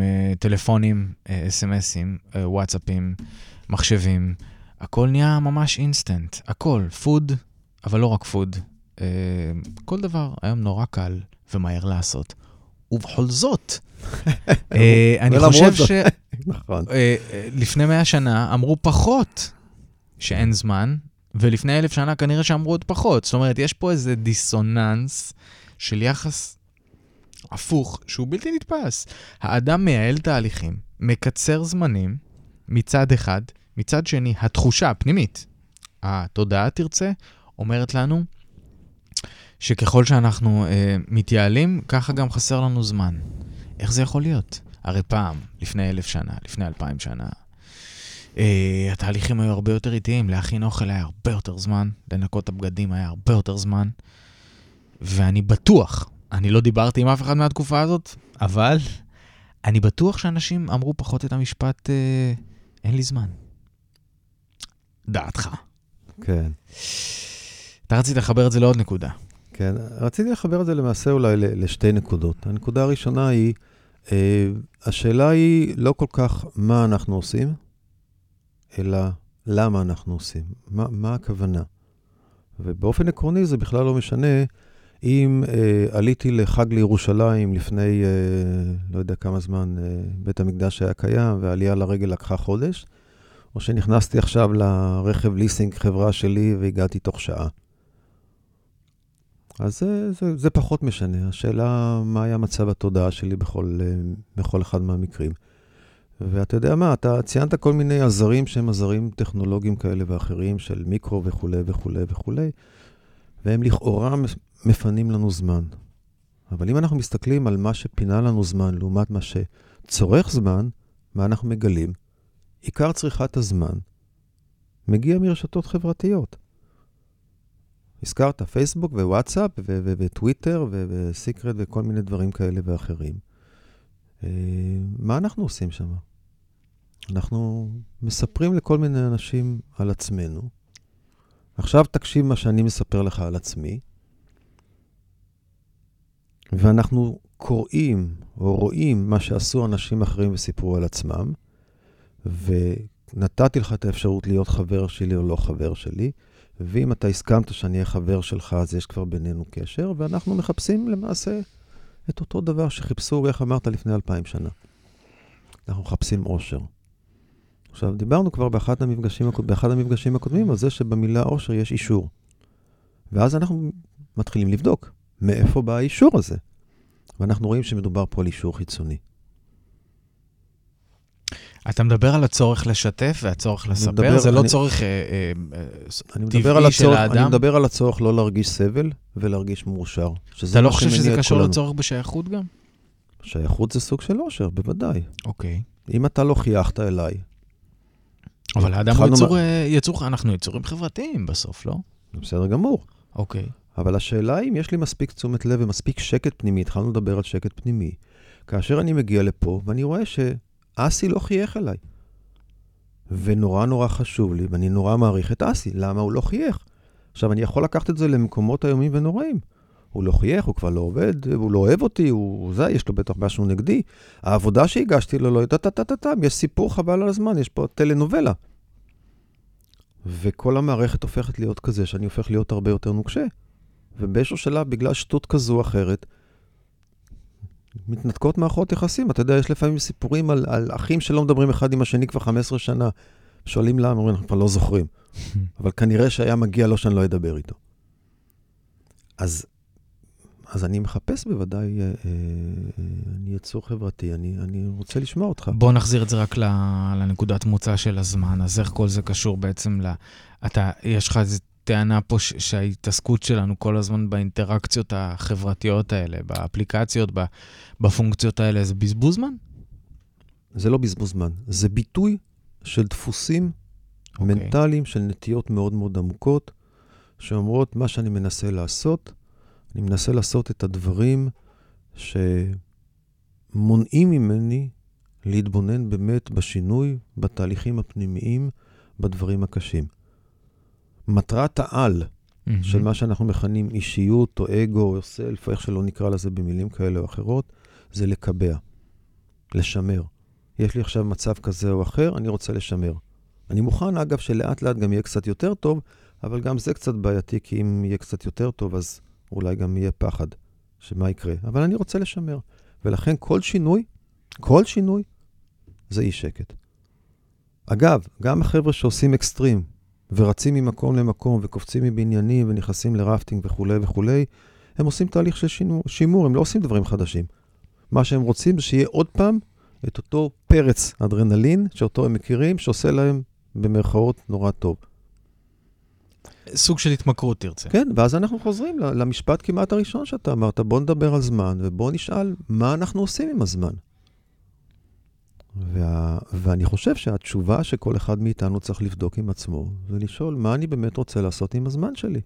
אה, טלפונים, אה, אס.אם.אסים, אה, וואטסאפים, מחשבים, הכל נהיה ממש אינסטנט, הכל, food, אבל לא רק food. אה, כל דבר היום נורא קל ומהר לעשות. ובכל זאת, אה, אני חושב. ש... נכון. אה, אה, לפני מאה שנה אמרו פחות שאין זמן, ולפני אלף שנה כנראה שאמרו עוד פחות. זאת אומרת, יש פה איזה דיסוננס של יחס הפוך, שהוא בלתי נתפס. האדם מייעל תהליכים, מקצר זמנים מצד אחד, מצד שני, התחושה הפנימית, התודעה תרצה, אומרת לנו שככל שאנחנו אה, מתייעלים, ככה גם חסר לנו זמן. איך זה יכול להיות? הרי פעם, לפני אלף שנה, לפני אלפיים שנה, אה, התהליכים היו הרבה יותר איטיים, להכין אוכל היה הרבה יותר זמן, לנקות את הבגדים היה הרבה יותר זמן, ואני בטוח, אני לא דיברתי עם אף אחד מהתקופה הזאת, אבל אני בטוח שאנשים אמרו פחות את המשפט, אה, אין לי זמן. דעתך. כן. אתה רצית לחבר את זה לעוד נקודה. כן, רציתי לחבר את זה למעשה אולי לשתי נקודות. הנקודה הראשונה היא, השאלה היא לא כל כך מה אנחנו עושים, אלא למה אנחנו עושים, מה, מה הכוונה. ובאופן עקרוני זה בכלל לא משנה אם אה, עליתי לחג לירושלים לפני, אה, לא יודע כמה זמן, אה, בית המקדש היה קיים, והעלייה לרגל לקחה חודש, או שנכנסתי עכשיו לרכב ליסינג חברה שלי והגעתי תוך שעה. אז זה, זה, זה פחות משנה. השאלה, מה היה מצב התודעה שלי בכל, אה, בכל אחד מהמקרים. ואתה יודע מה, אתה ציינת כל מיני עזרים שהם עזרים טכנולוגיים כאלה ואחרים, של מיקרו וכולי וכולי וכולי, והם לכאורה מפנים לנו זמן. אבל אם אנחנו מסתכלים על מה שפינה לנו זמן לעומת מה שצורך זמן, מה אנחנו מגלים? עיקר צריכת הזמן מגיע מרשתות חברתיות. הזכרת פייסבוק ווואטסאפ וטוויטר וסיקרט וכל מיני דברים כאלה ואחרים. אה, מה אנחנו עושים שם? אנחנו מספרים לכל מיני אנשים על עצמנו. עכשיו תקשיב מה שאני מספר לך על עצמי, ואנחנו קוראים או רואים מה שעשו אנשים אחרים וסיפרו על עצמם, ונתתי לך את האפשרות להיות חבר שלי או לא חבר שלי, ואם אתה הסכמת שאני אהיה חבר שלך, אז יש כבר בינינו קשר, ואנחנו מחפשים למעשה את אותו דבר שחיפשו, איך אמרת, לפני אלפיים שנה. אנחנו מחפשים אושר. עכשיו, דיברנו כבר באחד המפגשים, באחד המפגשים הקודמים על זה שבמילה אושר יש אישור. ואז אנחנו מתחילים לבדוק מאיפה בא האישור הזה. ואנחנו רואים שמדובר פה על אישור חיצוני. אתה מדבר על הצורך לשתף והצורך לספר, מדבר- זה לא אני- צורך אה, אה, אני טבעי על של הצורך, האדם? אני מדבר על הצורך לא להרגיש סבל ולהרגיש מאושר. אתה לא מה חושב שזה קשור כולנו. לצורך בשייכות גם? שייכות זה סוג של אושר, בוודאי. אוקיי. אם אתה לא חייכת אליי, אבל האדם הוא יצור, אה, יצור, אנחנו יצורים חברתיים בסוף, לא? בסדר גמור. אוקיי. אבל השאלה היא אם יש לי מספיק תשומת לב ומספיק שקט פנימי, התחלנו לדבר על שקט פנימי. כאשר אני מגיע לפה ואני רואה שאסי לא חייך אליי. ונורא נורא חשוב לי, ואני נורא מעריך את אסי, למה הוא לא חייך? עכשיו, אני יכול לקחת את זה למקומות איומים ונוראים. הוא לא חייך, הוא כבר לא עובד, הוא לא אוהב אותי, הוא זה, יש לו בטח משהו נגדי. העבודה שהגשתי לו לא הייתה טה-טה-טה-טה, יש סיפור חבל על הזמן, יש פה טלנובלה. וכל המערכת הופכת להיות כזה, שאני הופך להיות הרבה יותר נוקשה. ובאיזשהו שלב, בגלל שטות כזו או אחרת, מתנתקות מערכות יחסים. אתה יודע, יש לפעמים סיפורים על, על אחים שלא מדברים אחד עם השני כבר 15 שנה. שואלים למה, אומרים, אנחנו כבר לא זוכרים. אבל כנראה שהיה מגיע לו שאני לא אדבר איתו. אז, אז אני מחפש בוודאי, אה, אה, אני יצור חברתי, אני, אני רוצה לשמוע אותך. בוא נחזיר את זה רק לנקודת מוצא של הזמן. אז איך כל זה קשור בעצם ל... אתה, יש לך איזו טענה פה ש- שההתעסקות שלנו כל הזמן באינטראקציות החברתיות האלה, באפליקציות, בפונקציות האלה, זה בזבוז זמן? זה לא בזבוז זמן, זה ביטוי של דפוסים okay. אוקיי. מנטליים, של נטיות מאוד מאוד עמוקות, שאומרות, מה שאני מנסה לעשות, אני מנסה לעשות את הדברים שמונעים ממני להתבונן באמת בשינוי, בתהליכים הפנימיים, בדברים הקשים. מטרת העל mm-hmm. של מה שאנחנו מכנים אישיות או אגו או סלף, או איך שלא נקרא לזה במילים כאלה או אחרות, זה לקבע, לשמר. יש לי עכשיו מצב כזה או אחר, אני רוצה לשמר. אני מוכן, אגב, שלאט לאט גם יהיה קצת יותר טוב, אבל גם זה קצת בעייתי, כי אם יהיה קצת יותר טוב, אז אולי גם יהיה פחד שמה יקרה. אבל אני רוצה לשמר. ולכן כל שינוי, כל שינוי, זה אי שקט. אגב, גם החבר'ה שעושים אקסטרים, ורצים ממקום למקום, וקופצים מבניינים, ונכנסים לרפטינג וכולי וכולי, הם עושים תהליך של שימור, שימור, הם לא עושים דברים חדשים. מה שהם רוצים זה שיהיה עוד פעם את אותו פרץ אדרנלין, שאותו הם מכירים, שעושה להם במרכאות נורא טוב. סוג של התמכרות, תרצה. כן, ואז אנחנו חוזרים למשפט כמעט הראשון שאתה אמרת, בוא נדבר על זמן, ובוא נשאל מה אנחנו עושים עם הזמן. וה... ואני חושב שהתשובה שכל אחד מאיתנו צריך לבדוק עם עצמו, זה לשאול מה אני באמת רוצה לעשות עם הזמן שלי.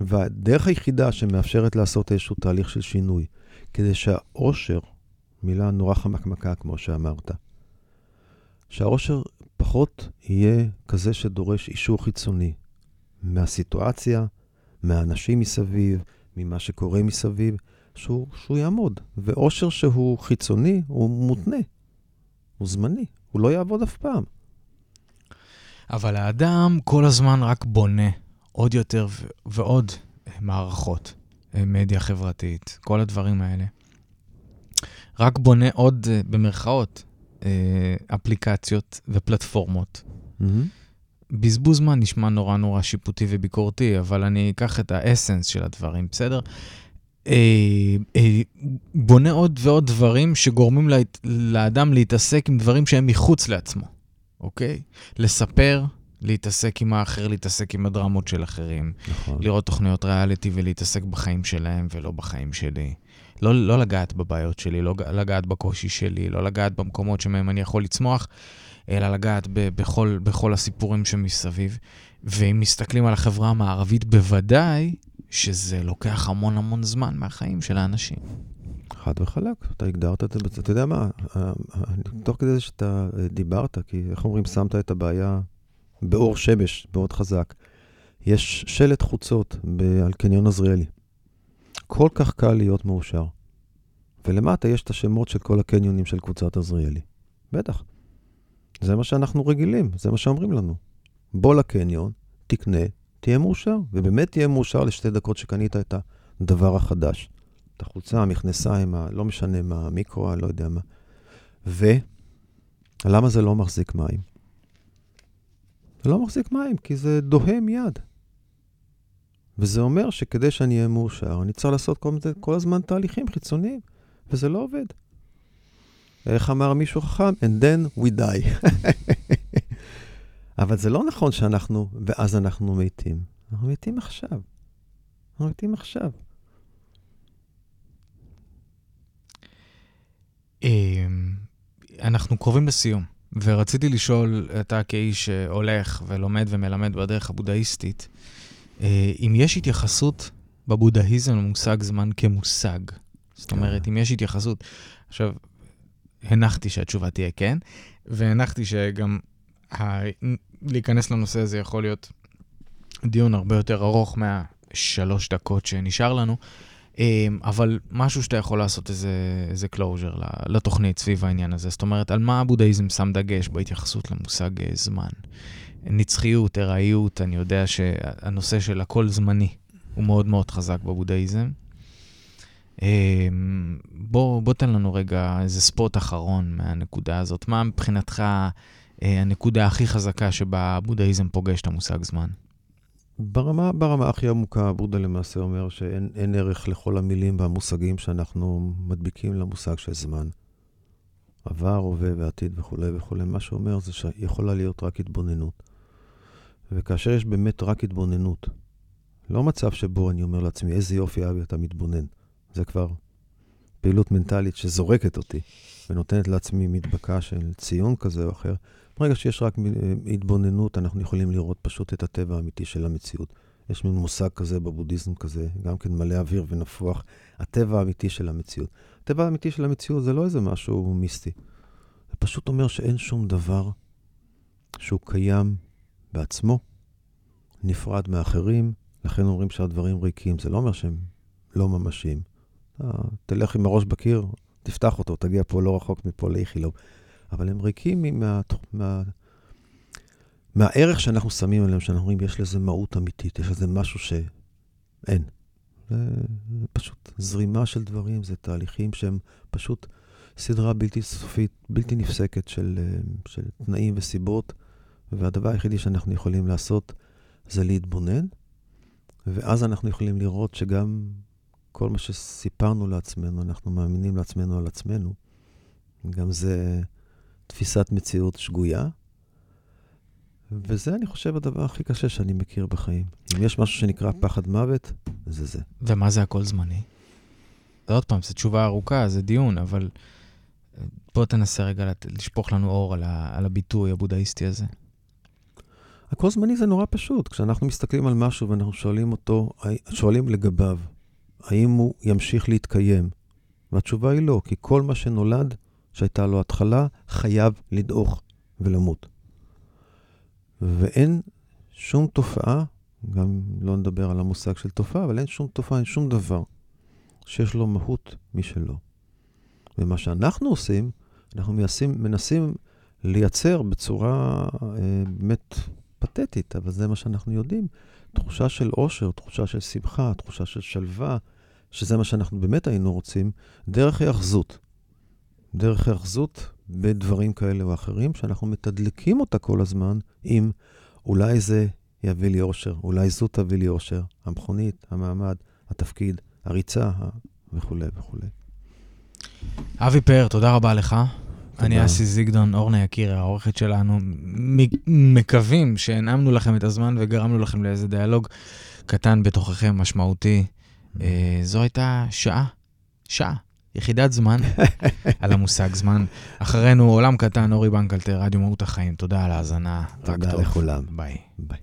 והדרך היחידה שמאפשרת לעשות איזשהו תהליך של שינוי, כדי שהאושר, מילה נורא חמקמקה כמו שאמרת, שהאושר פחות יהיה כזה שדורש אישור חיצוני מהסיטואציה, מהאנשים מסביב, ממה שקורה מסביב, שהוא, שהוא יעמוד. ואושר שהוא חיצוני, הוא מותנה, הוא זמני, הוא לא יעבוד אף פעם. אבל האדם כל הזמן רק בונה עוד יותר ועוד מערכות, אה, מדיה חברתית, כל הדברים האלה. רק בונה עוד, אה, במרכאות, אה, אפליקציות ופלטפורמות. Mm-hmm. בזבוז זמן נשמע נורא נורא שיפוטי וביקורתי, אבל אני אקח את האסנס של הדברים, בסדר? אה, אה, בונה עוד ועוד דברים שגורמים לה, לאדם להתעסק עם דברים שהם מחוץ לעצמו, אוקיי? לספר, להתעסק עם האחר, להתעסק עם הדרמות של אחרים. נכון. לראות תוכניות ריאליטי ולהתעסק בחיים שלהם ולא בחיים שלי. לא, לא לגעת בבעיות שלי, לא לגעת בקושי שלי, לא לגעת במקומות שמהם אני יכול לצמוח, אלא לגעת ב, בכל, בכל הסיפורים שמסביב. ואם מסתכלים על החברה המערבית, בוודאי שזה לוקח המון המון זמן מהחיים של האנשים. חד וחלק, אתה הגדרת את זה, אתה יודע מה, תוך כדי זה שאתה דיברת, כי איך אומרים, שמת את הבעיה באור שמש מאוד חזק. יש שלט חוצות על קניון עזריאלי. כל כך קל להיות מאושר. ולמטה יש את השמות של כל הקניונים של קבוצת עזריאלי. בטח. זה מה שאנחנו רגילים, זה מה שאומרים לנו. בוא לקניון, תקנה, תהיה מאושר. ובאמת תהיה מאושר לשתי דקות שקנית את הדבר החדש. את החולצה, המכנסיים, לא משנה מה, המיקרו, אני לא יודע מה. ולמה זה לא מחזיק מים? זה לא מחזיק מים, כי זה דוהה מיד. וזה אומר שכדי שאני אהיה מאושר, אני צריך לעשות כל, כל הזמן תהליכים חיצוניים, וזה לא עובד. איך אמר מישהו חכם? And then we die. אבל זה לא נכון שאנחנו, ואז אנחנו מתים. אנחנו מתים עכשיו. אנחנו מתים עכשיו. אמ, אנחנו קרובים לסיום, ורציתי לשאול, אתה כאיש שהולך ולומד ומלמד בדרך הבודהיסטית, אה, אם יש התייחסות בבודהיזם למושג זמן כמושג. זאת אומרת, אם יש התייחסות... עכשיו, הנחתי שהתשובה תהיה כן, והנחתי שגם. להיכנס לנושא הזה יכול להיות דיון הרבה יותר ארוך מהשלוש דקות שנשאר לנו, אה, אבל משהו שאתה יכול לעשות איזה, איזה closure לתוכנית סביב העניין הזה. זאת אומרת, על מה הבודהיזם שם דגש בהתייחסות למושג אה, זמן? נצחיות, ארעיות, אני יודע שהנושא של הכל זמני הוא מאוד מאוד חזק בבודהיזם. אה, בוא, בוא תן לנו רגע איזה ספוט אחרון מהנקודה הזאת. מה מבחינתך הנקודה הכי חזקה שבה הבודהיזם פוגש את המושג זמן? ברמה, ברמה הכי עמוקה, בודה למעשה אומר שאין ערך לכל המילים והמושגים שאנחנו מדביקים למושג של זמן. עבר, הווה ועתיד וכולי וכולי. מה שאומר זה שיכולה להיות רק התבוננות. וכאשר יש באמת רק התבוננות, לא מצב שבו אני אומר לעצמי, איזה יופי אבי אתה מתבונן. זה כבר פעילות מנטלית שזורקת אותי ונותנת לעצמי מדבקה של ציון כזה או אחר. ברגע שיש רק התבוננות, אנחנו יכולים לראות פשוט את הטבע האמיתי של המציאות. יש מין מושג כזה בבודהיזם כזה, גם כן מלא אוויר ונפוח, הטבע האמיתי של המציאות. הטבע האמיתי של המציאות זה לא איזה משהו מיסטי. זה פשוט אומר שאין שום דבר שהוא קיים בעצמו, נפרד מאחרים, לכן אומרים שהדברים ריקים. זה לא אומר שהם לא ממשיים. תלך עם הראש בקיר, תפתח אותו, תגיע פה לא רחוק מפה לאיכילוב. אבל הם ריקים מה, מה, מהערך שאנחנו שמים עליהם, שאנחנו אומרים, יש לזה מהות אמיתית, יש לזה משהו שאין. זה, זה פשוט זרימה של דברים, זה תהליכים שהם פשוט סדרה בלתי סופית, בלתי נפסקת של, של תנאים וסיבות, והדבר היחידי שאנחנו יכולים לעשות זה להתבונן, ואז אנחנו יכולים לראות שגם כל מה שסיפרנו לעצמנו, אנחנו מאמינים לעצמנו על עצמנו, גם זה תפיסת מציאות שגויה. וזה, אני חושב, הדבר הכי קשה שאני מכיר בחיים. אם יש משהו שנקרא פחד מוות, זה זה. ומה זה הכל זמני? עוד פעם, זו תשובה ארוכה, זה דיון, אבל בוא תנסה רגע לשפוך לנו אור על, ה, על הביטוי הבודהיסטי הזה. הכל זמני זה נורא פשוט. כשאנחנו מסתכלים על משהו ואנחנו שואלים אותו, שואלים לגביו, האם הוא ימשיך להתקיים? והתשובה היא לא, כי כל מה שנולד שהייתה לו התחלה, חייב לדעוך ולמות. ואין שום תופעה, גם לא נדבר על המושג של תופעה, אבל אין שום תופעה, אין שום דבר שיש לו מהות משלו. ומה שאנחנו עושים, אנחנו מייסים, מנסים לייצר בצורה אה, באמת פתטית, אבל זה מה שאנחנו יודעים, תחושה של עושר, תחושה של שמחה, תחושה של שלווה, שזה מה שאנחנו באמת היינו רוצים, דרך היאחזות. דרך היאחזות בדברים כאלה או אחרים, שאנחנו מתדלקים אותה כל הזמן עם אולי זה יביא לי אושר, אולי זו תביא לי אושר, המכונית, המעמד, התפקיד, הריצה וכולי וכולי. אבי פאר, תודה רבה לך. תודה. אני אסי זיגדון, אורנה יקיר, העורכת שלנו. מקווים שהנעמנו לכם את הזמן וגרמנו לכם לאיזה דיאלוג קטן בתוככם, משמעותי. אה, זו הייתה שעה, שעה יחידת זמן על המושג זמן. אחרינו עולם קטן, אורי בנקלטר, רדיו מהות החיים. תודה על ההאזנה. תודה לכולם. ביי. ביי.